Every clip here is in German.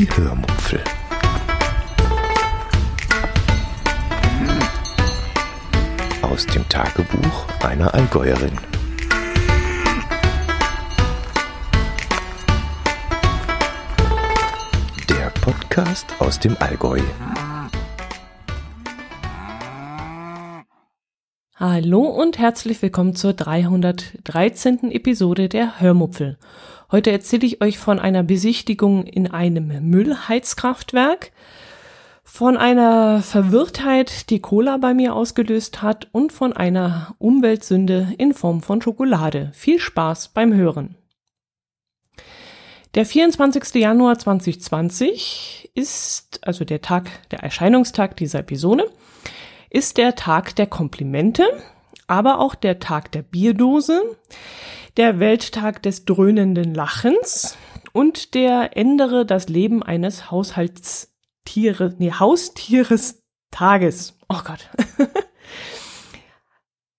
Die Hörmupfel. Aus dem Tagebuch einer Allgäuerin. Der Podcast aus dem Allgäu. Hallo und herzlich willkommen zur 313. Episode der Hörmupfel. Heute erzähle ich euch von einer Besichtigung in einem Müllheizkraftwerk, von einer Verwirrtheit, die Cola bei mir ausgelöst hat und von einer Umweltsünde in Form von Schokolade. Viel Spaß beim Hören. Der 24. Januar 2020 ist, also der Tag, der Erscheinungstag dieser Episode, ist der Tag der Komplimente, aber auch der Tag der Bierdose, der Welttag des dröhnenden Lachens und der Ändere das Leben eines Haushaltstieres, nee, Haustieres Tages. Oh Gott.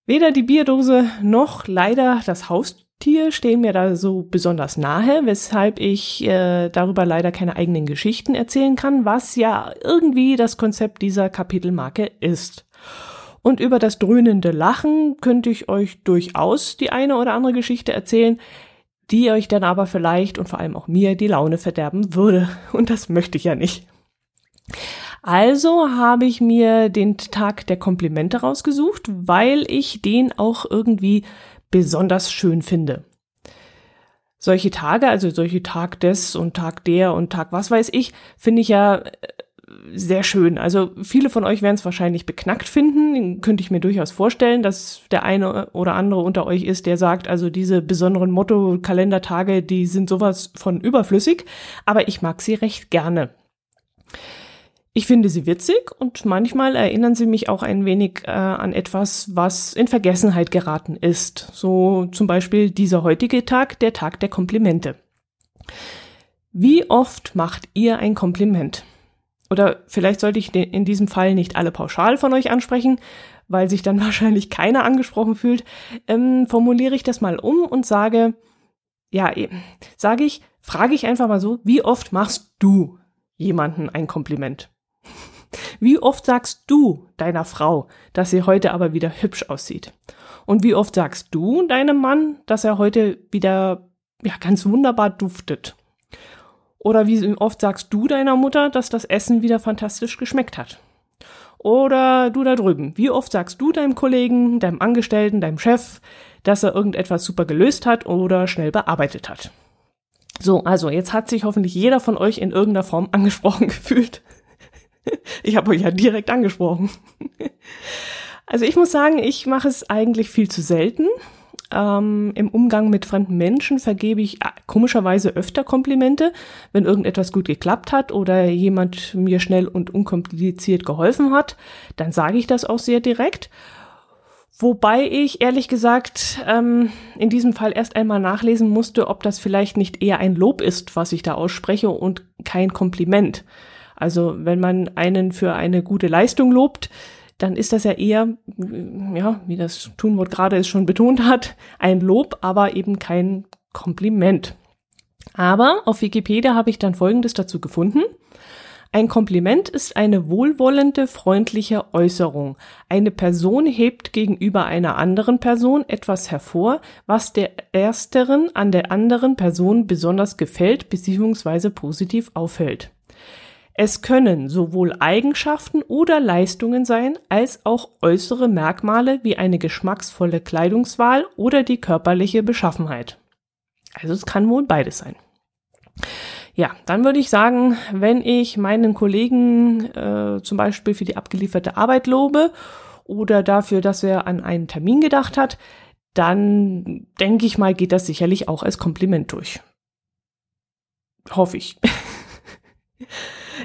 Weder die Bierdose noch leider das Haustier stehen mir da so besonders nahe, weshalb ich äh, darüber leider keine eigenen Geschichten erzählen kann, was ja irgendwie das Konzept dieser Kapitelmarke ist. Und über das dröhnende Lachen könnte ich euch durchaus die eine oder andere Geschichte erzählen, die euch dann aber vielleicht und vor allem auch mir die Laune verderben würde. Und das möchte ich ja nicht. Also habe ich mir den Tag der Komplimente rausgesucht, weil ich den auch irgendwie besonders schön finde. Solche Tage, also solche Tag des und Tag der und Tag was weiß ich, finde ich ja sehr schön. Also viele von euch werden es wahrscheinlich beknackt finden. Könnte ich mir durchaus vorstellen, dass der eine oder andere unter euch ist, der sagt, also diese besonderen Motto-Kalendertage, die sind sowas von überflüssig. Aber ich mag sie recht gerne. Ich finde sie witzig und manchmal erinnern sie mich auch ein wenig äh, an etwas, was in Vergessenheit geraten ist. So zum Beispiel dieser heutige Tag, der Tag der Komplimente. Wie oft macht ihr ein Kompliment? Oder vielleicht sollte ich in diesem Fall nicht alle pauschal von euch ansprechen, weil sich dann wahrscheinlich keiner angesprochen fühlt, ähm, formuliere ich das mal um und sage, ja, sage ich, frage ich einfach mal so, wie oft machst du jemanden ein Kompliment? Wie oft sagst du deiner Frau, dass sie heute aber wieder hübsch aussieht? Und wie oft sagst du deinem Mann, dass er heute wieder ja ganz wunderbar duftet? Oder wie oft sagst du deiner Mutter, dass das Essen wieder fantastisch geschmeckt hat? Oder du da drüben, wie oft sagst du deinem Kollegen, deinem Angestellten, deinem Chef, dass er irgendetwas super gelöst hat oder schnell bearbeitet hat? So, also jetzt hat sich hoffentlich jeder von euch in irgendeiner Form angesprochen gefühlt. Ich habe euch ja direkt angesprochen. Also ich muss sagen, ich mache es eigentlich viel zu selten. Ähm, Im Umgang mit fremden Menschen vergebe ich äh, komischerweise öfter Komplimente, wenn irgendetwas gut geklappt hat oder jemand mir schnell und unkompliziert geholfen hat, dann sage ich das auch sehr direkt. Wobei ich ehrlich gesagt ähm, in diesem Fall erst einmal nachlesen musste, ob das vielleicht nicht eher ein Lob ist, was ich da ausspreche und kein Kompliment. Also wenn man einen für eine gute Leistung lobt, dann ist das ja eher, ja, wie das Tunwort gerade es schon betont hat, ein Lob, aber eben kein Kompliment. Aber auf Wikipedia habe ich dann Folgendes dazu gefunden. Ein Kompliment ist eine wohlwollende, freundliche Äußerung. Eine Person hebt gegenüber einer anderen Person etwas hervor, was der ersteren an der anderen Person besonders gefällt bzw. positiv auffällt. Es können sowohl Eigenschaften oder Leistungen sein, als auch äußere Merkmale wie eine geschmacksvolle Kleidungswahl oder die körperliche Beschaffenheit. Also es kann wohl beides sein. Ja, dann würde ich sagen, wenn ich meinen Kollegen äh, zum Beispiel für die abgelieferte Arbeit lobe oder dafür, dass er an einen Termin gedacht hat, dann denke ich mal, geht das sicherlich auch als Kompliment durch. Hoffe ich.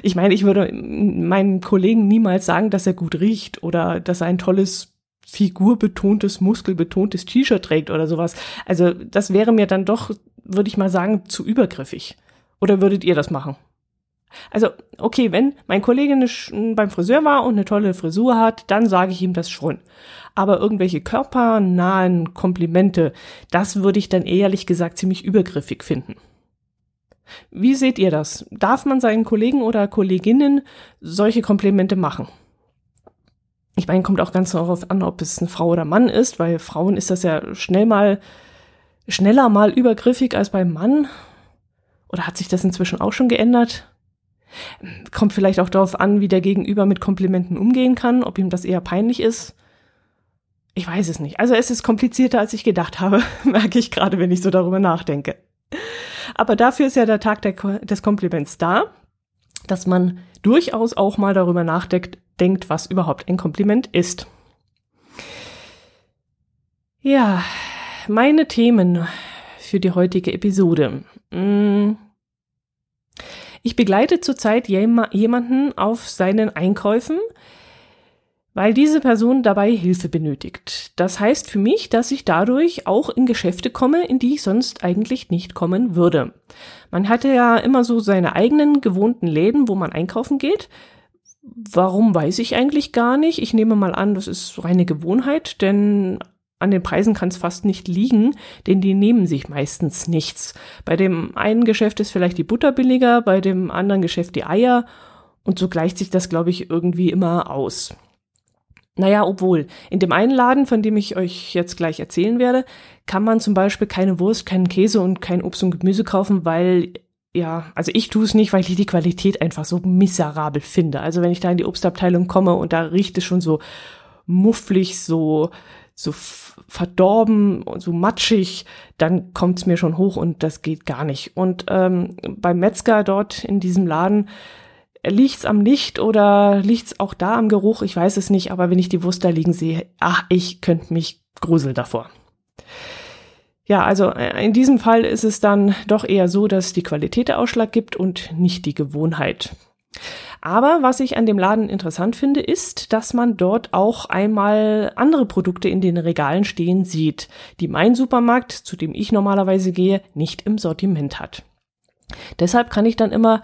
Ich meine, ich würde meinen Kollegen niemals sagen, dass er gut riecht oder dass er ein tolles figurbetontes, muskelbetontes T-Shirt trägt oder sowas. Also das wäre mir dann doch, würde ich mal sagen, zu übergriffig. Oder würdet ihr das machen? Also, okay, wenn mein Kollege beim Friseur war und eine tolle Frisur hat, dann sage ich ihm das schon. Aber irgendwelche körpernahen Komplimente, das würde ich dann ehrlich gesagt ziemlich übergriffig finden. Wie seht ihr das? Darf man seinen Kollegen oder Kolleginnen solche Komplimente machen? Ich meine, kommt auch ganz darauf an, ob es eine Frau oder Mann ist, weil Frauen ist das ja schnell mal, schneller mal übergriffig als beim Mann. Oder hat sich das inzwischen auch schon geändert? Kommt vielleicht auch darauf an, wie der Gegenüber mit Komplimenten umgehen kann, ob ihm das eher peinlich ist. Ich weiß es nicht. Also es ist komplizierter, als ich gedacht habe, merke ich gerade, wenn ich so darüber nachdenke. Aber dafür ist ja der Tag der, des Kompliments da, dass man durchaus auch mal darüber nachdenkt, denkt, was überhaupt ein Kompliment ist. Ja, meine Themen für die heutige Episode. Hm. Ich begleite zurzeit jemanden auf seinen Einkäufen, weil diese Person dabei Hilfe benötigt. Das heißt für mich, dass ich dadurch auch in Geschäfte komme, in die ich sonst eigentlich nicht kommen würde. Man hatte ja immer so seine eigenen gewohnten Läden, wo man einkaufen geht. Warum weiß ich eigentlich gar nicht. Ich nehme mal an, das ist reine Gewohnheit, denn an den Preisen kann es fast nicht liegen, denn die nehmen sich meistens nichts. Bei dem einen Geschäft ist vielleicht die Butter billiger, bei dem anderen Geschäft die Eier und so gleicht sich das, glaube ich, irgendwie immer aus. Naja, obwohl, in dem einen Laden, von dem ich euch jetzt gleich erzählen werde, kann man zum Beispiel keine Wurst, keinen Käse und kein Obst und Gemüse kaufen, weil, ja, also ich tue es nicht, weil ich die Qualität einfach so miserabel finde. Also wenn ich da in die Obstabteilung komme und da riecht es schon so mufflig, so, so verdorben und so matschig, dann kommt es mir schon hoch und das geht gar nicht. Und ähm, beim Metzger dort in diesem Laden, Liegt's am Licht oder liegt's auch da am Geruch? Ich weiß es nicht, aber wenn ich die Wurst da liegen sehe, ach, ich könnte mich gruseln davor. Ja, also äh, in diesem Fall ist es dann doch eher so, dass die Qualität der Ausschlag gibt und nicht die Gewohnheit. Aber was ich an dem Laden interessant finde, ist, dass man dort auch einmal andere Produkte in den Regalen stehen sieht, die mein Supermarkt, zu dem ich normalerweise gehe, nicht im Sortiment hat. Deshalb kann ich dann immer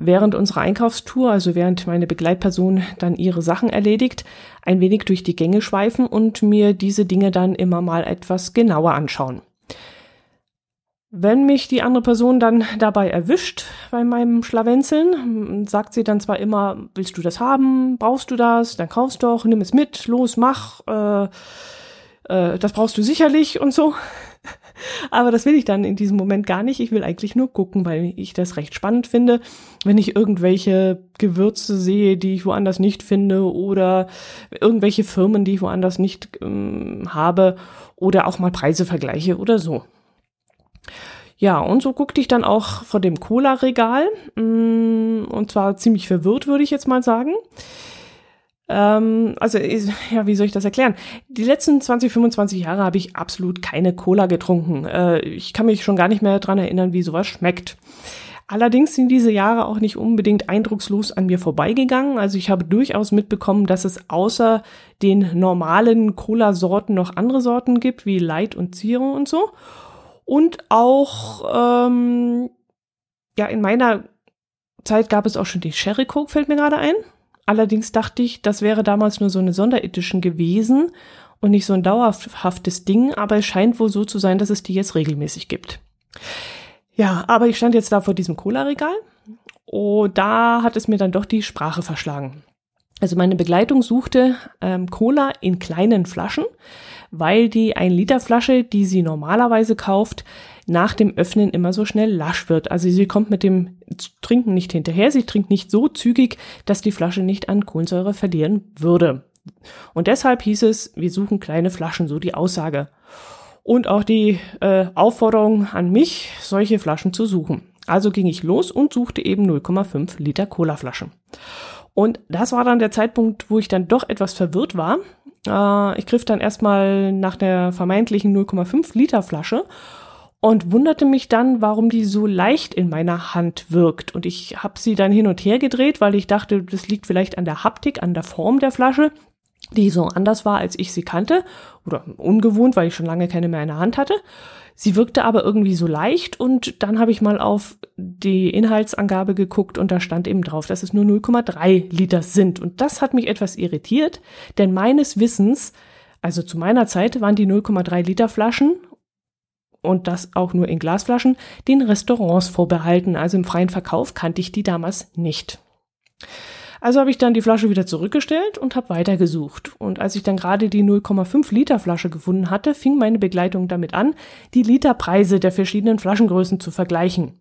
während unserer Einkaufstour, also während meine Begleitperson dann ihre Sachen erledigt, ein wenig durch die Gänge schweifen und mir diese Dinge dann immer mal etwas genauer anschauen. Wenn mich die andere Person dann dabei erwischt bei meinem Schlawenzeln, sagt sie dann zwar immer, willst du das haben, brauchst du das, dann kaufst doch, nimm es mit, los, mach, äh, äh, das brauchst du sicherlich und so. Aber das will ich dann in diesem Moment gar nicht. Ich will eigentlich nur gucken, weil ich das recht spannend finde, wenn ich irgendwelche Gewürze sehe, die ich woanders nicht finde oder irgendwelche Firmen, die ich woanders nicht ähm, habe oder auch mal Preise vergleiche oder so. Ja, und so guckte ich dann auch vor dem Cola-Regal mm, und zwar ziemlich verwirrt, würde ich jetzt mal sagen. Ähm, also, ja, wie soll ich das erklären? Die letzten 20, 25 Jahre habe ich absolut keine Cola getrunken. Äh, ich kann mich schon gar nicht mehr dran erinnern, wie sowas schmeckt. Allerdings sind diese Jahre auch nicht unbedingt eindruckslos an mir vorbeigegangen. Also ich habe durchaus mitbekommen, dass es außer den normalen Cola-Sorten noch andere Sorten gibt, wie Light und Zero und so. Und auch, ähm, ja, in meiner Zeit gab es auch schon die Sherry Coke, fällt mir gerade ein. Allerdings dachte ich, das wäre damals nur so eine Sonderedition gewesen und nicht so ein dauerhaftes Ding, aber es scheint wohl so zu sein, dass es die jetzt regelmäßig gibt. Ja, aber ich stand jetzt da vor diesem Cola-Regal und da hat es mir dann doch die Sprache verschlagen. Also meine Begleitung suchte ähm, Cola in kleinen Flaschen, weil die 1 Liter Flasche, die sie normalerweise kauft, nach dem Öffnen immer so schnell lasch wird. Also sie kommt mit dem Trinken nicht hinterher, sie trinkt nicht so zügig, dass die Flasche nicht an Kohlensäure verlieren würde. Und deshalb hieß es, wir suchen kleine Flaschen, so die Aussage. Und auch die äh, Aufforderung an mich, solche Flaschen zu suchen. Also ging ich los und suchte eben 0,5 Liter Cola-Flaschen. Und das war dann der Zeitpunkt, wo ich dann doch etwas verwirrt war. Äh, ich griff dann erstmal nach der vermeintlichen 0,5 Liter Flasche und wunderte mich dann, warum die so leicht in meiner Hand wirkt. Und ich habe sie dann hin und her gedreht, weil ich dachte, das liegt vielleicht an der Haptik, an der Form der Flasche, die so anders war, als ich sie kannte. Oder ungewohnt, weil ich schon lange keine mehr in der Hand hatte. Sie wirkte aber irgendwie so leicht und dann habe ich mal auf die Inhaltsangabe geguckt und da stand eben drauf, dass es nur 0,3 Liter sind. Und das hat mich etwas irritiert, denn meines Wissens, also zu meiner Zeit waren die 0,3 Liter Flaschen und das auch nur in Glasflaschen, den Restaurants vorbehalten. Also im freien Verkauf kannte ich die damals nicht. Also habe ich dann die Flasche wieder zurückgestellt und habe weitergesucht. Und als ich dann gerade die 0,5 Liter Flasche gefunden hatte, fing meine Begleitung damit an, die Literpreise der verschiedenen Flaschengrößen zu vergleichen.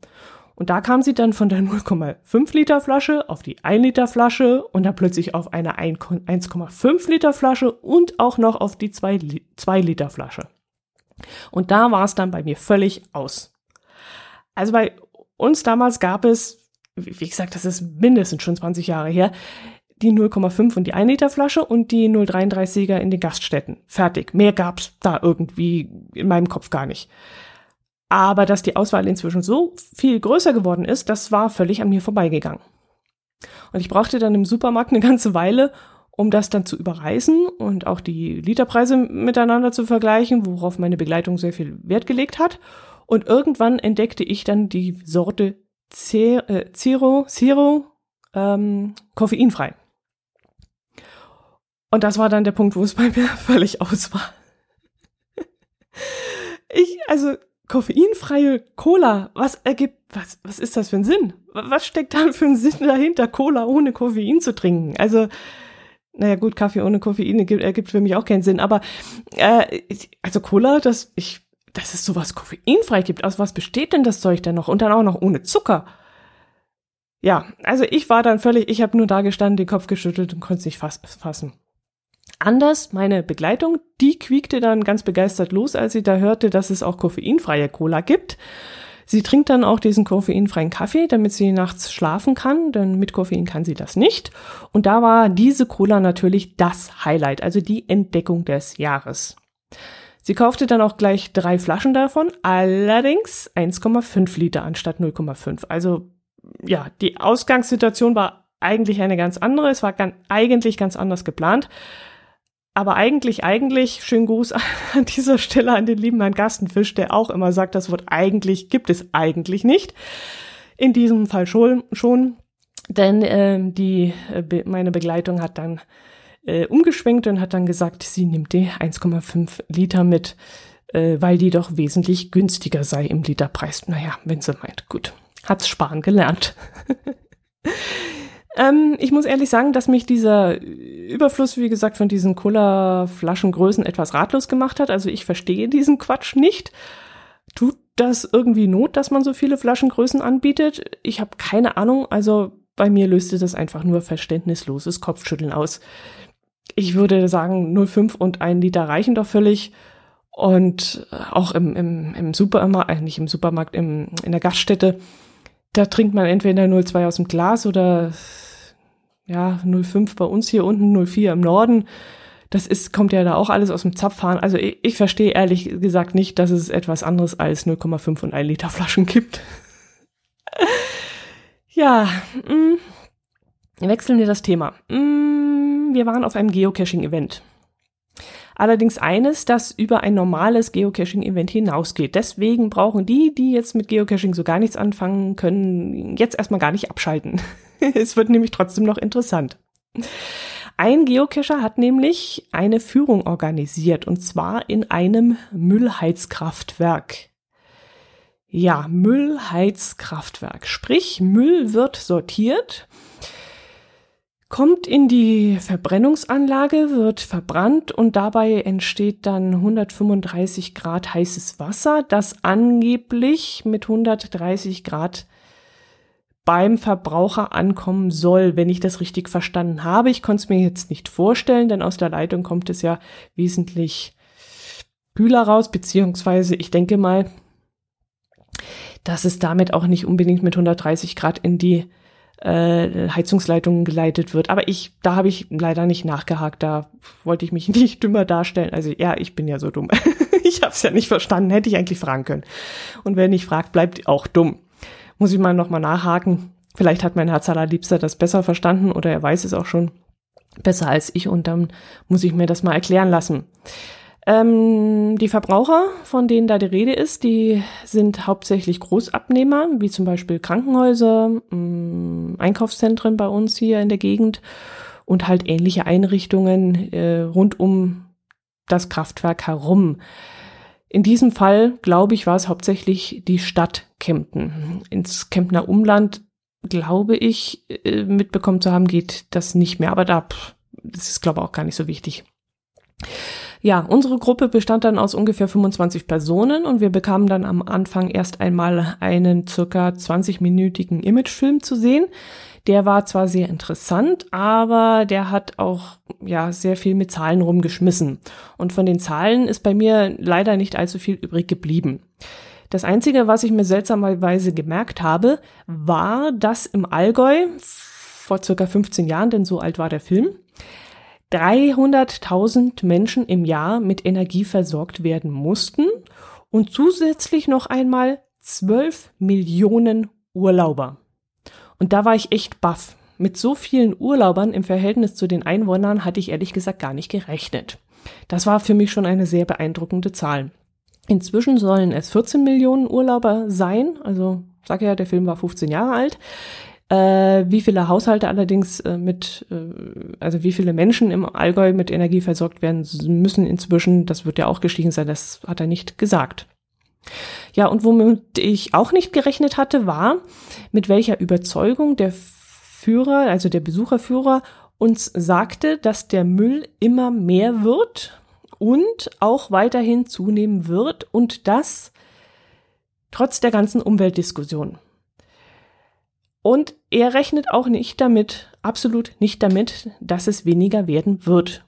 Und da kam sie dann von der 0,5 Liter Flasche auf die 1 Liter Flasche und dann plötzlich auf eine 1,5 Liter Flasche und auch noch auf die 2, 2 Liter Flasche. Und da war es dann bei mir völlig aus. Also bei uns damals gab es, wie gesagt, das ist mindestens schon 20 Jahre her, die 0,5 und die 1 Liter Flasche und die 0,33er in den Gaststätten. Fertig. Mehr gab's da irgendwie in meinem Kopf gar nicht. Aber dass die Auswahl inzwischen so viel größer geworden ist, das war völlig an mir vorbeigegangen. Und ich brauchte dann im Supermarkt eine ganze Weile, um das dann zu überreißen und auch die Literpreise miteinander zu vergleichen, worauf meine Begleitung sehr viel Wert gelegt hat. Und irgendwann entdeckte ich dann die Sorte äh, Zero, Zero ähm, koffeinfrei. Und das war dann der Punkt, wo es bei mir völlig aus war. Ich, also koffeinfreie Cola, was ergibt, was, was ist das für ein Sinn? Was steckt da für ein Sinn dahinter, Cola ohne Koffein zu trinken? Also, naja, gut, Kaffee ohne Koffein ergibt, ergibt für mich auch keinen Sinn, aber äh, also Cola, das, ich, dass es sowas koffeinfrei gibt, aus was besteht denn das Zeug denn noch? Und dann auch noch ohne Zucker. Ja, also ich war dann völlig, ich habe nur da gestanden, den Kopf geschüttelt und konnte es nicht fass, fassen. Anders, meine Begleitung, die quiekte dann ganz begeistert los, als sie da hörte, dass es auch koffeinfreie Cola gibt. Sie trinkt dann auch diesen koffeinfreien Kaffee, damit sie nachts schlafen kann, denn mit Koffein kann sie das nicht. Und da war diese Cola natürlich das Highlight, also die Entdeckung des Jahres. Sie kaufte dann auch gleich drei Flaschen davon, allerdings 1,5 Liter anstatt 0,5. Also ja, die Ausgangssituation war eigentlich eine ganz andere. Es war ganz, eigentlich ganz anders geplant. Aber eigentlich, eigentlich, schönen Gruß an dieser Stelle an den lieben Herrn Gastenfisch, der auch immer sagt, das Wort eigentlich gibt es eigentlich nicht. In diesem Fall schon, schon denn äh, die, äh, meine Begleitung hat dann äh, umgeschwenkt und hat dann gesagt, sie nimmt die 1,5 Liter mit, äh, weil die doch wesentlich günstiger sei im Literpreis. Naja, wenn sie meint, gut, hat's sparen gelernt. Ähm, ich muss ehrlich sagen, dass mich dieser Überfluss, wie gesagt, von diesen Cola-Flaschengrößen etwas ratlos gemacht hat. Also ich verstehe diesen Quatsch nicht. Tut das irgendwie Not, dass man so viele Flaschengrößen anbietet? Ich habe keine Ahnung. Also bei mir löste das einfach nur verständnisloses Kopfschütteln aus. Ich würde sagen, 0,5 und ein Liter reichen doch völlig. Und auch im, im, im Supermarkt, äh, nicht im Supermarkt, im, in der Gaststätte da trinkt man entweder 02 aus dem Glas oder ja, 05 bei uns hier unten, 04 im Norden. Das ist, kommt ja da auch alles aus dem Zapfhahn. Also ich, ich verstehe ehrlich gesagt nicht, dass es etwas anderes als 0,5 und 1 Liter Flaschen gibt. ja, mh, mm, wechseln wir das Thema. Mh, mm, wir waren auf einem Geocaching-Event. Allerdings eines, das über ein normales Geocaching-Event hinausgeht. Deswegen brauchen die, die jetzt mit Geocaching so gar nichts anfangen können, jetzt erstmal gar nicht abschalten. es wird nämlich trotzdem noch interessant. Ein Geocacher hat nämlich eine Führung organisiert und zwar in einem Müllheizkraftwerk. Ja, Müllheizkraftwerk. Sprich, Müll wird sortiert kommt in die Verbrennungsanlage, wird verbrannt und dabei entsteht dann 135 Grad heißes Wasser, das angeblich mit 130 Grad beim Verbraucher ankommen soll, wenn ich das richtig verstanden habe. Ich konnte es mir jetzt nicht vorstellen, denn aus der Leitung kommt es ja wesentlich kühler raus, beziehungsweise ich denke mal, dass es damit auch nicht unbedingt mit 130 Grad in die äh, Heizungsleitungen geleitet wird. Aber ich, da habe ich leider nicht nachgehakt. Da wollte ich mich nicht dümmer darstellen. Also ja, ich bin ja so dumm. ich habe es ja nicht verstanden. Hätte ich eigentlich fragen können. Und wer nicht fragt, bleibt auch dumm. Muss ich mal nochmal nachhaken. Vielleicht hat mein Herz allerliebster das besser verstanden oder er weiß es auch schon besser als ich und dann muss ich mir das mal erklären lassen. Ähm, die Verbraucher, von denen da die Rede ist, die sind hauptsächlich Großabnehmer, wie zum Beispiel Krankenhäuser, mh, mm, Einkaufszentren bei uns hier in der Gegend und halt ähnliche Einrichtungen äh, rund um das Kraftwerk herum. In diesem Fall, glaube ich, war es hauptsächlich die Stadt Kempten. Ins Kemptner Umland, glaube ich, äh, mitbekommen zu haben, geht das nicht mehr. Aber da, das ist, glaube ich, auch gar nicht so wichtig. Ja, unsere Gruppe bestand dann aus ungefähr 25 Personen und wir bekamen dann am Anfang erst einmal einen circa 20-minütigen Imagefilm zu sehen. Der war zwar sehr interessant, aber der hat auch ja sehr viel mit Zahlen rumgeschmissen. Und von den Zahlen ist bei mir leider nicht allzu viel übrig geblieben. Das Einzige, was ich mir seltsamerweise gemerkt habe, war, dass im Allgäu vor circa 15 Jahren, denn so alt war der Film, 300.000 Menschen im Jahr mit Energie versorgt werden mussten und zusätzlich noch einmal 12 Millionen Urlauber. Und da war ich echt baff. Mit so vielen Urlaubern im Verhältnis zu den Einwohnern hatte ich ehrlich gesagt gar nicht gerechnet. Das war für mich schon eine sehr beeindruckende Zahl. Inzwischen sollen es 14 Millionen Urlauber sein. Also, sag ja, der Film war 15 Jahre alt. Äh, wie viele Haushalte allerdings äh, mit, äh, also wie viele Menschen im Allgäu mit Energie versorgt werden müssen inzwischen, das wird ja auch gestiegen sein, das hat er nicht gesagt. Ja, und womit ich auch nicht gerechnet hatte, war, mit welcher Überzeugung der Führer, also der Besucherführer, uns sagte, dass der Müll immer mehr wird und auch weiterhin zunehmen wird und das trotz der ganzen Umweltdiskussion. Und er rechnet auch nicht damit, absolut nicht damit, dass es weniger werden wird.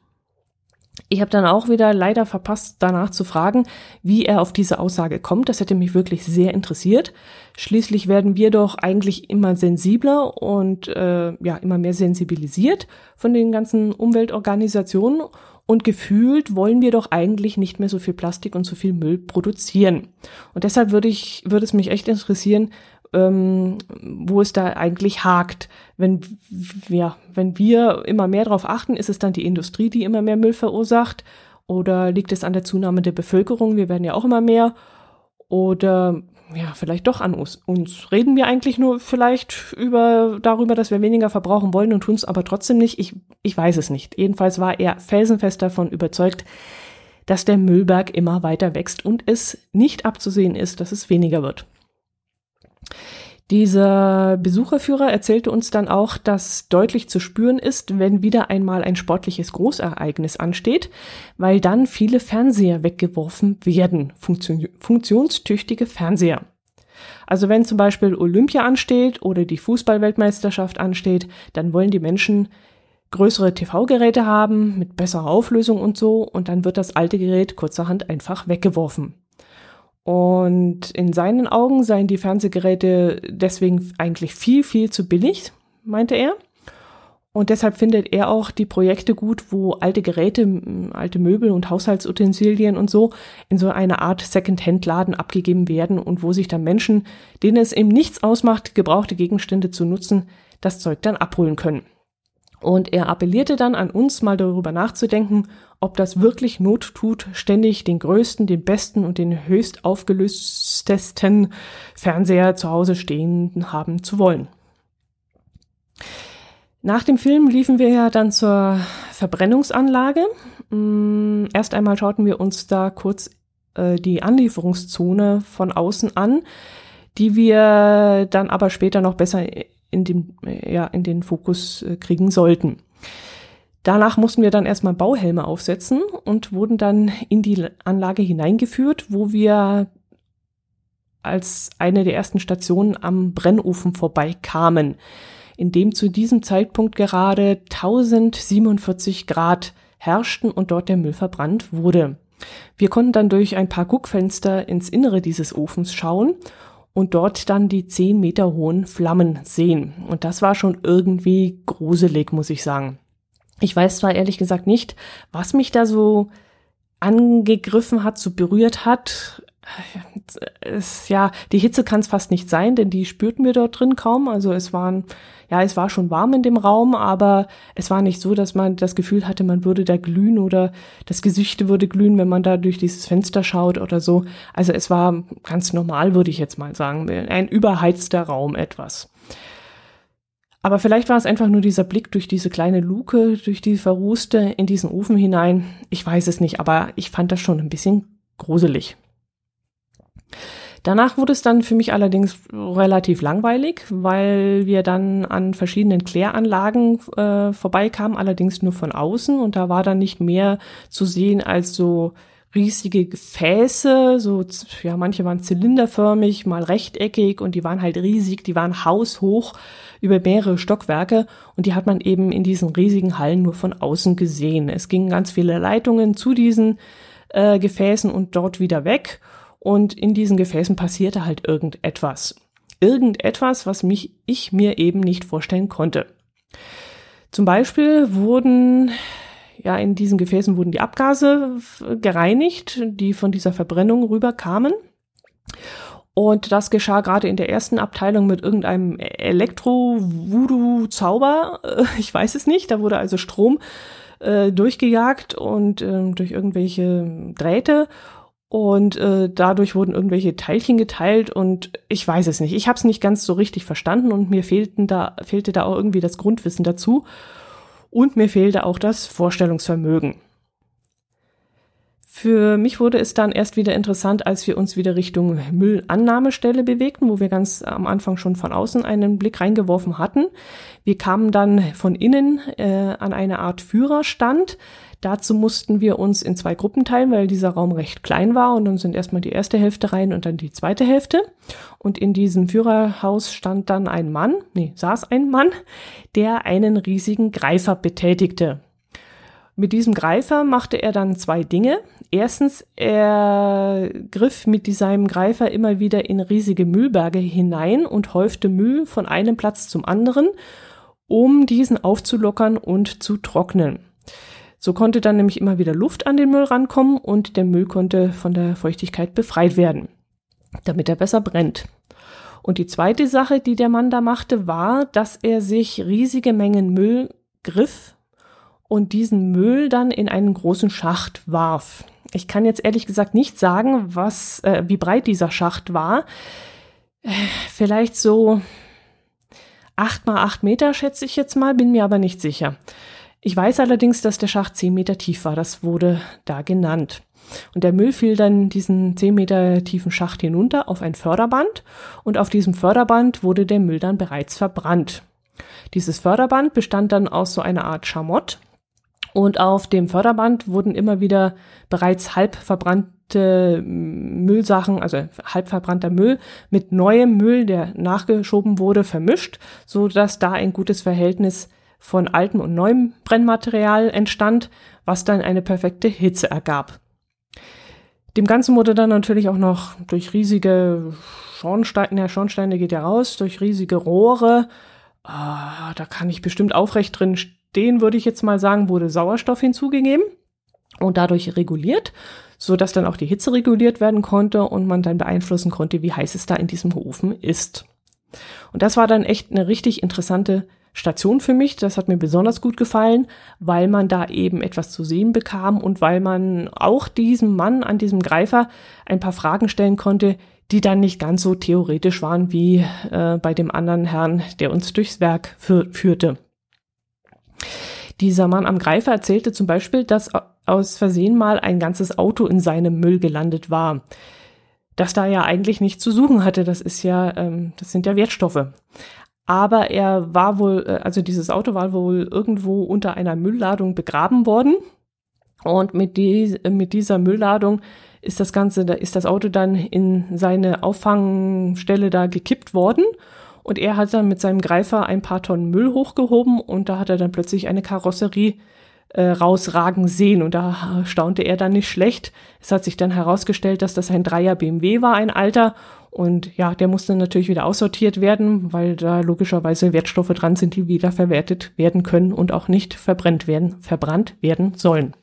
Ich habe dann auch wieder leider verpasst, danach zu fragen, wie er auf diese Aussage kommt. Das hätte mich wirklich sehr interessiert. Schließlich werden wir doch eigentlich immer sensibler und äh, ja immer mehr sensibilisiert von den ganzen Umweltorganisationen und gefühlt wollen wir doch eigentlich nicht mehr so viel Plastik und so viel Müll produzieren. Und deshalb würde ich würde es mich echt interessieren, ähm, wo es da eigentlich hakt. Wenn, ja, wenn wir immer mehr darauf achten, ist es dann die Industrie, die immer mehr Müll verursacht? Oder liegt es an der Zunahme der Bevölkerung? Wir werden ja auch immer mehr. Oder ja, vielleicht doch an uns. Uns reden wir eigentlich nur vielleicht über darüber, dass wir weniger verbrauchen wollen und tun es aber trotzdem nicht. Ich, ich weiß es nicht. Jedenfalls war er felsenfest davon überzeugt, dass der Müllberg immer weiter wächst und es nicht abzusehen ist, dass es weniger wird. Dieser Besucherführer erzählte uns dann auch, dass deutlich zu spüren ist, wenn wieder einmal ein sportliches Großereignis ansteht, weil dann viele Fernseher weggeworfen werden, Funktion funktionstüchtige Fernseher. Also wenn zum Beispiel Olympia ansteht oder die Fußballweltmeisterschaft ansteht, dann wollen die Menschen größere TV-Geräte haben mit besserer Auflösung und so und dann wird das alte Gerät kurzerhand einfach weggeworfen. Und in seinen Augen seien die Fernsehgeräte deswegen eigentlich viel, viel zu billig, meinte er. Und deshalb findet er auch die Projekte gut, wo alte Geräte, alte Möbel und Haushaltsutensilien und so in so eine Art Second-Hand-Laden abgegeben werden und wo sich dann Menschen, denen es eben nichts ausmacht, gebrauchte Gegenstände zu nutzen, das Zeug dann abholen können. Und er appellierte dann an uns, mal darüber nachzudenken, ob das wirklich Not tut, ständig den größten, den besten und den höchst aufgelöstesten Fernseher zu Hause stehen haben zu wollen. Nach dem Film liefen wir ja dann zur Verbrennungsanlage. Mm, erst einmal schauten wir uns da kurz äh, die Anlieferungszone von außen an, die wir dann aber später noch besser in den, ja, in den Fokus äh, kriegen sollten. Danach mussten wir dann erstmal Bauhelme aufsetzen und wurden dann in die Anlage hineingeführt, wo wir als eine der ersten Stationen am Brennofen vorbeikamen, in dem zu diesem Zeitpunkt gerade 1047 Grad herrschten und dort der Müll verbrannt wurde. Wir konnten dann durch ein paar Guckfenster ins Innere dieses Ofens schauen und dort dann die 10 Meter hohen Flammen sehen. Und das war schon irgendwie gruselig, muss ich sagen. Ich weiß zwar ehrlich gesagt nicht, was mich da so angegriffen hat, so berührt hat. Es, ja, die Hitze kann es fast nicht sein, denn die spürten wir dort drin kaum. Also es waren, ja, es war schon warm in dem Raum, aber es war nicht so, dass man das Gefühl hatte, man würde da glühen oder das Gesicht würde glühen, wenn man da durch dieses Fenster schaut oder so. Also es war ganz normal, würde ich jetzt mal sagen, ein überheizter Raum etwas. Aber vielleicht war es einfach nur dieser Blick durch diese kleine Luke, durch die Verrußte in diesen Ofen hinein. Ich weiß es nicht, aber ich fand das schon ein bisschen gruselig. Danach wurde es dann für mich allerdings relativ langweilig, weil wir dann an verschiedenen Kläranlagen äh, vorbeikamen, allerdings nur von außen und da war dann nicht mehr zu sehen als so riesige Gefäße, so, ja, manche waren zylinderförmig, mal rechteckig und die waren halt riesig, die waren haushoch über mehrere Stockwerke und die hat man eben in diesen riesigen Hallen nur von außen gesehen. Es gingen ganz viele Leitungen zu diesen äh, Gefäßen und dort wieder weg und in diesen Gefäßen passierte halt irgendetwas. Irgendetwas, was mich, ich mir eben nicht vorstellen konnte. Zum Beispiel wurden ja, in diesen Gefäßen wurden die Abgase gereinigt, die von dieser Verbrennung rüberkamen. Und das geschah gerade in der ersten Abteilung mit irgendeinem Elektro-Voodoo-Zauber. Ich weiß es nicht. Da wurde also Strom äh, durchgejagt und äh, durch irgendwelche Drähte. Und äh, dadurch wurden irgendwelche Teilchen geteilt und ich weiß es nicht. Ich habe es nicht ganz so richtig verstanden und mir fehlten da, fehlte da auch irgendwie das Grundwissen dazu und mir fehlte auch das Vorstellungsvermögen. Für mich wurde es dann erst wieder interessant, als wir uns wieder Richtung Müllannahmestelle bewegten, wo wir ganz am Anfang schon von außen einen Blick reingeworfen hatten. Wir kamen dann von innen äh, an eine Art Führerstand, Dazu mussten wir uns in zwei Gruppen teilen, weil dieser Raum recht klein war und dann sind erstmal die erste Hälfte rein und dann die zweite Hälfte. Und in diesem Führerhaus stand dann ein Mann, nee, saß ein Mann, der einen riesigen Greifer betätigte. Mit diesem Greifer machte er dann zwei Dinge. Erstens, er griff mit diesem Greifer immer wieder in riesige Müllberge hinein und häufte Müll von einem Platz zum anderen, um diesen aufzulockern und zu trocknen. So konnte dann nämlich immer wieder Luft an den Müll rankommen und der Müll konnte von der Feuchtigkeit befreit werden, damit er besser brennt. Und die zweite Sache, die der Mann da machte, war, dass er sich riesige Mengen Müll griff und diesen Müll dann in einen großen Schacht warf. Ich kann jetzt ehrlich gesagt nicht sagen, was, äh, wie breit dieser Schacht war. Äh, vielleicht so acht mal acht Meter, schätze ich jetzt mal, bin mir aber nicht sicher. Ich weiß allerdings, dass der Schacht zehn Meter tief war. Das wurde da genannt. Und der Müll fiel dann diesen zehn Meter tiefen Schacht hinunter auf ein Förderband und auf diesem Förderband wurde der Müll dann bereits verbrannt. Dieses Förderband bestand dann aus so einer Art Schamott und auf dem Förderband wurden immer wieder bereits halb verbrannte Müllsachen, also halb verbrannter Müll mit neuem Müll, der nachgeschoben wurde, vermischt, so dass da ein gutes Verhältnis von altem und neuem Brennmaterial entstand, was dann eine perfekte Hitze ergab. Dem Ganzen wurde dann natürlich auch noch durch riesige Schornsteine, ja, Schornsteine geht ja raus, durch riesige Rohre, ah, da kann ich bestimmt aufrecht drin stehen, würde ich jetzt mal sagen, wurde Sauerstoff hinzugegeben und dadurch reguliert, so dass dann auch die Hitze reguliert werden konnte und man dann beeinflussen konnte, wie heiß es da in diesem Ofen ist. Und das war dann echt eine richtig interessante Station für mich. Das hat mir besonders gut gefallen, weil man da eben etwas zu sehen bekam und weil man auch diesem Mann an diesem Greifer ein paar Fragen stellen konnte, die dann nicht ganz so theoretisch waren wie äh, bei dem anderen Herrn, der uns durchs Werk für, führte. Dieser Mann am Greifer erzählte zum Beispiel, dass aus Versehen mal ein ganzes Auto in seinem Müll gelandet war. Das da ja eigentlich nicht zu suchen hatte, das ist ja, ähm, das sind ja Wertstoffe aber er war wohl, äh, also dieses Auto war wohl irgendwo unter einer Müllladung begraben worden. Und mit, die, mit dieser Müllladung ist das Ganze, ist das Auto dann in seine Auffangstelle da gekippt worden. Und er hat dann mit seinem Greifer ein paar Tonnen Müll hochgehoben und da hat er dann plötzlich eine Karosserie äh, rausragen sehen. Und da staunte er dann nicht schlecht. Es hat sich dann herausgestellt, dass das ein Dreier BMW war, ein alter. Und ja, der musste natürlich wieder aussortiert werden, weil da logischerweise Wertstoffe dran sind, die wiederverwertet werden können und auch nicht verbrennt werden, verbrannt werden sollen.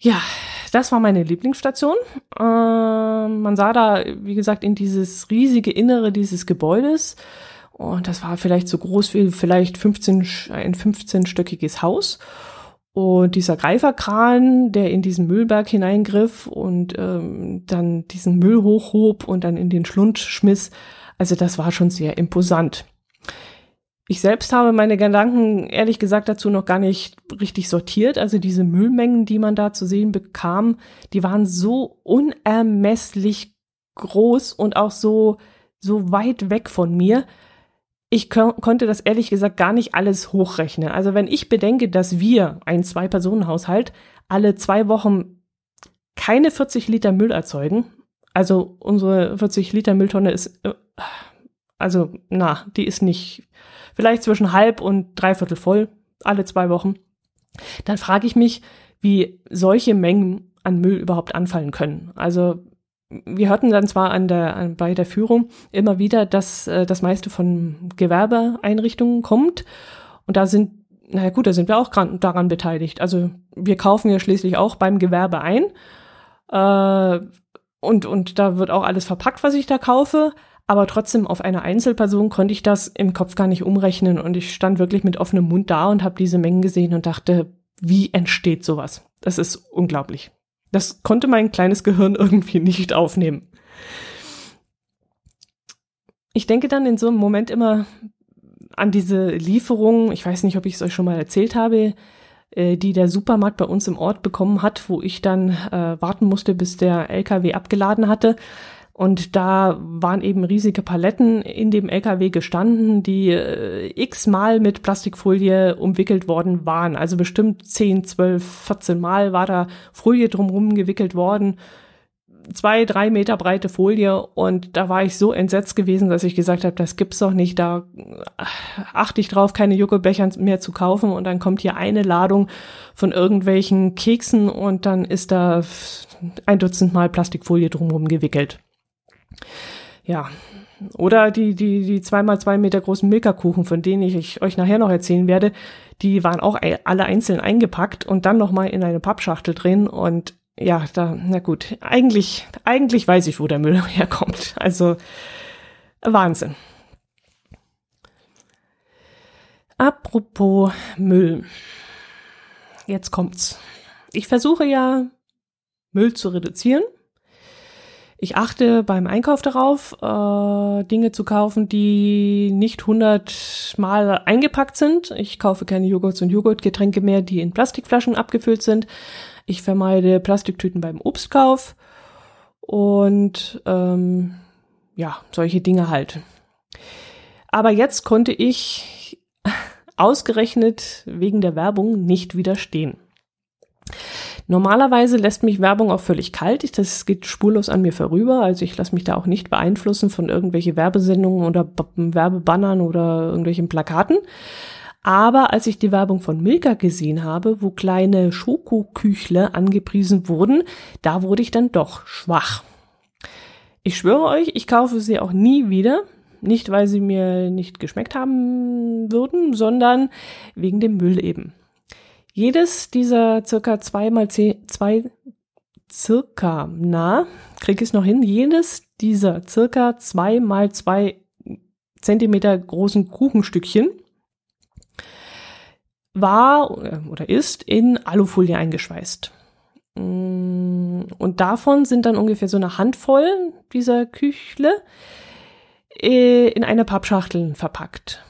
Ja, das war meine Lieblingsstation. Äh, man sah da, wie gesagt, in dieses riesige Innere dieses Gebäudes. Und das war vielleicht so groß wie vielleicht 15, ein 15-stöckiges Haus. Und dieser Greiferkran, der in diesen Müllberg hineingriff und ähm, dann diesen Müll hochhob und dann in den Schlund schmiss, also das war schon sehr imposant. Ich selbst habe meine Gedanken ehrlich gesagt dazu noch gar nicht richtig sortiert. Also diese Müllmengen, die man da zu sehen bekam, die waren so unermesslich groß und auch so, so weit weg von mir. Ich konnte das ehrlich gesagt gar nicht alles hochrechnen. Also wenn ich bedenke, dass wir, ein Zwei-Personen-Haushalt, alle zwei Wochen keine 40 Liter Müll erzeugen, also unsere 40 Liter Mülltonne ist, äh, also na, die ist nicht, vielleicht zwischen halb und dreiviertel voll, alle zwei Wochen. Dann frage ich mich, wie solche Mengen an Müll überhaupt anfallen können. Also wir hörten dann zwar an der, an, bei der Führung immer wieder, dass äh, das meiste von Gewerbeeinrichtungen kommt. Und da sind, naja gut, da sind wir auch daran beteiligt. Also wir kaufen ja schließlich auch beim Gewerbe ein. Äh, und, und da wird auch alles verpackt, was ich da kaufe. Aber trotzdem auf eine Einzelperson konnte ich das im Kopf gar nicht umrechnen. Und ich stand wirklich mit offenem Mund da und habe diese Mengen gesehen und dachte, wie entsteht sowas? Das ist unglaublich. Das konnte mein kleines Gehirn irgendwie nicht aufnehmen. Ich denke dann in so einem Moment immer an diese Lieferung, ich weiß nicht, ob ich es euch schon mal erzählt habe, äh, die der Supermarkt bei uns im Ort bekommen hat, wo ich dann äh, warten musste, bis der LKW abgeladen hatte. Und da waren eben riesige Paletten in dem LKW gestanden, die äh, x-mal mit Plastikfolie umwickelt worden waren. Also bestimmt 10, 12, 14 Mal war da Folie drumherum gewickelt worden. Zwei, drei Meter breite Folie. Und da war ich so entsetzt gewesen, dass ich gesagt habe, das gibt's doch nicht. Da äh, achte ich drauf, keine Joghurtbecher mehr zu kaufen. Und dann kommt hier eine Ladung von irgendwelchen Keksen und dann ist da ein Dutzend Mal Plastikfolie drumherum gewickelt. Ja. Oder die, die, die zweimal zwei Meter großen Milka-Kuchen, von denen ich euch nachher noch erzählen werde, die waren auch alle einzeln eingepackt und dann nochmal in eine Pappschachtel drin und ja, da, na gut, eigentlich, eigentlich weiß ich, wo der Müll herkommt. Also, Wahnsinn. Apropos Müll. Jetzt kommt's. Ich versuche ja, Müll zu reduzieren ich achte beim Einkauf darauf, äh, Dinge zu kaufen, die nicht hundertmal eingepackt sind. Ich kaufe keine Joghurts und Joghurtgetränke mehr, die in Plastikflaschen abgefüllt sind. Ich vermeide Plastiktüten beim Obstkauf und ähm, ja, solche Dinge halt. Aber jetzt konnte ich ausgerechnet wegen der Werbung nicht widerstehen. Normalerweise lässt mich Werbung auch völlig kalt. Das geht spurlos an mir vorüber. Also ich lasse mich da auch nicht beeinflussen von irgendwelche Werbesendungen oder Werbebannern oder irgendwelchen Plakaten. Aber als ich die Werbung von Milka gesehen habe, wo kleine Schokoküchle angepriesen wurden, da wurde ich dann doch schwach. Ich schwöre euch, ich kaufe sie auch nie wieder. Nicht, weil sie mir nicht geschmeckt haben würden, sondern wegen dem Müll eben. Jedes dieser circa zwei mal zehn, zwei, circa, na, krieg ich noch hin, jedes dieser circa zwei mal zwei Zentimeter großen Kuchenstückchen war oder ist in Alufolie eingeschweißt. Mm, und davon sind dann ungefähr so eine Handvoll dieser Küchle äh, in eine Pappschachtel verpackt.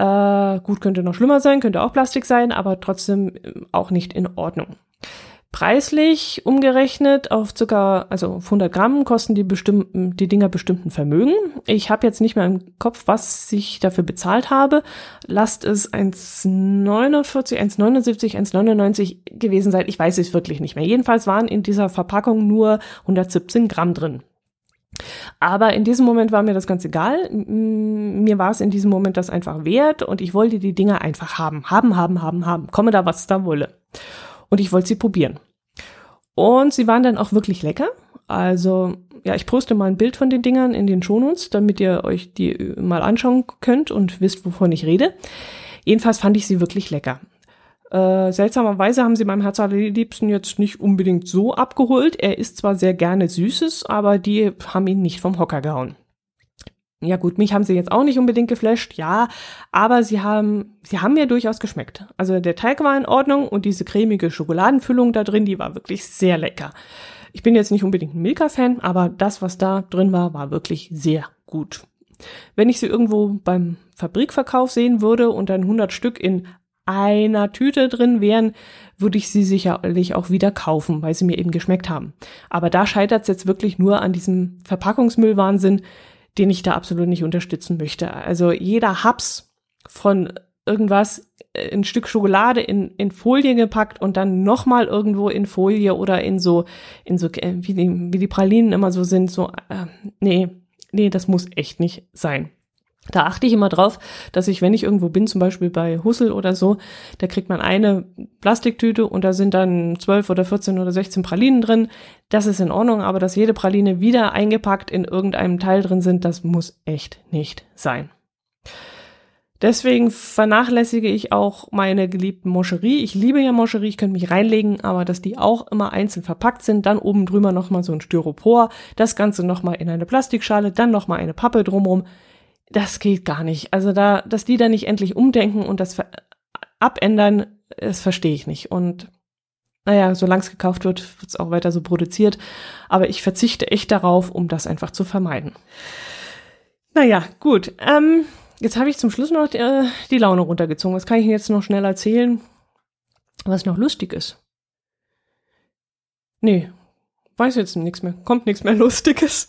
Äh, gut, könnte noch schlimmer sein, könnte auch Plastik sein, aber trotzdem ähm, auch nicht in Ordnung. Preislich umgerechnet auf circa, also auf 100 Gramm kosten die bestimmten, die Dinger bestimmten Vermögen. Ich habe jetzt nicht mehr im Kopf, was ich dafür bezahlt habe. Lasst es 1,49, 1,79, 1,99 gewesen sein. Ich weiß es wirklich nicht mehr. Jedenfalls waren in dieser Verpackung nur 117 Gramm drin. Aber in diesem Moment war mir das ganz egal. Mir war es in diesem Moment das einfach wert und ich wollte die Dinge einfach haben. Haben, haben, haben, haben. Komme da, was da wolle. Und ich wollte sie probieren. Und sie waren dann auch wirklich lecker. Also, ja, ich poste mal ein Bild von den Dingern in den Shownotes, damit ihr euch die mal anschauen könnt und wisst, wovon ich rede. Jedenfalls fand ich sie wirklich lecker. Äh, seltsamerweise haben sie meinem Herz allerliebsten jetzt nicht unbedingt so abgeholt. Er isst zwar sehr gerne Süßes, aber die haben ihn nicht vom Hocker gehauen. Ja gut, mich haben sie jetzt auch nicht unbedingt geflasht, ja, aber sie haben, sie haben mir durchaus geschmeckt. Also der Teig war in Ordnung und diese cremige Schokoladenfüllung da drin, die war wirklich sehr lecker. Ich bin jetzt nicht unbedingt ein Milka-Fan, aber das, was da drin war, war wirklich sehr gut. Wenn ich sie irgendwo beim Fabrikverkauf sehen würde und dann 100 Stück in einer Tüte drin wären, würde ich sie sicherlich auch wieder kaufen, weil sie mir eben geschmeckt haben. Aber da scheitert es jetzt wirklich nur an diesem Verpackungsmüllwahnsinn, den ich da absolut nicht unterstützen möchte. Also jeder Haps von irgendwas, ein Stück Schokolade in, in Folie gepackt und dann nochmal irgendwo in Folie oder in so, in so, äh, wie die, wie die Pralinen immer so sind, so, äh, nee, nee, das muss echt nicht sein. Da achte ich immer drauf, dass ich, wenn ich irgendwo bin, zum Beispiel bei Hussel oder so, da kriegt man eine Plastiktüte und da sind dann zwölf oder 14 oder 16 Pralinen drin. Das ist in Ordnung, aber dass jede Praline wieder eingepackt in irgendeinem Teil drin sind, das muss echt nicht sein. Deswegen vernachlässige ich auch meine geliebten Moscherie. Ich liebe ja Moscherie, ich könnte mich reinlegen, aber dass die auch immer einzeln verpackt sind, dann oben drüber nochmal so ein Styropor, das Ganze nochmal in eine Plastikschale, dann nochmal eine Pappe drumrum das geht gar nicht. Also da, dass die da nicht endlich umdenken und das abändern, das verstehe ich nicht. Und naja, solange es gekauft wird, wird es auch weiter so produziert. Aber ich verzichte echt darauf, um das einfach zu vermeiden. Naja, gut. Ähm, jetzt habe ich zum Schluss noch die, äh, die Laune runtergezogen. Was kann ich jetzt noch schnell erzählen, was noch lustig ist? Nee, weiß jetzt nichts mehr. Kommt nichts mehr Lustiges.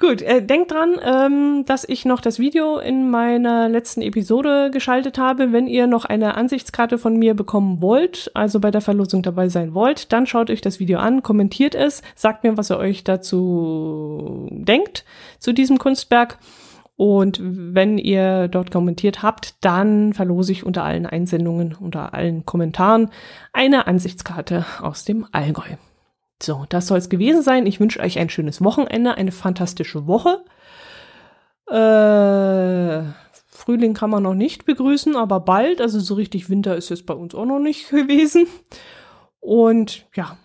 Gut, äh, denkt dran, ähm, dass ich noch das Video in meiner letzten Episode geschaltet habe. Wenn ihr noch eine Ansichtskarte von mir bekommen wollt, also bei der Verlosung dabei sein wollt, dann schaut euch das Video an, kommentiert es, sagt mir, was ihr euch dazu denkt, zu diesem Kunstwerk. Und wenn ihr dort kommentiert habt, dann verlose ich unter allen Einsendungen, unter allen Kommentaren eine Ansichtskarte aus dem Allgäu. So, das soll es gewesen sein. Ich wünsche euch ein schönes Wochenende, eine fantastische Woche. Äh, Frühling kann man noch nicht begrüßen, aber bald. Also so richtig Winter ist es bei uns auch noch nicht gewesen. Und ja,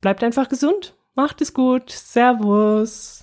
bleibt einfach gesund. Macht es gut. Servus.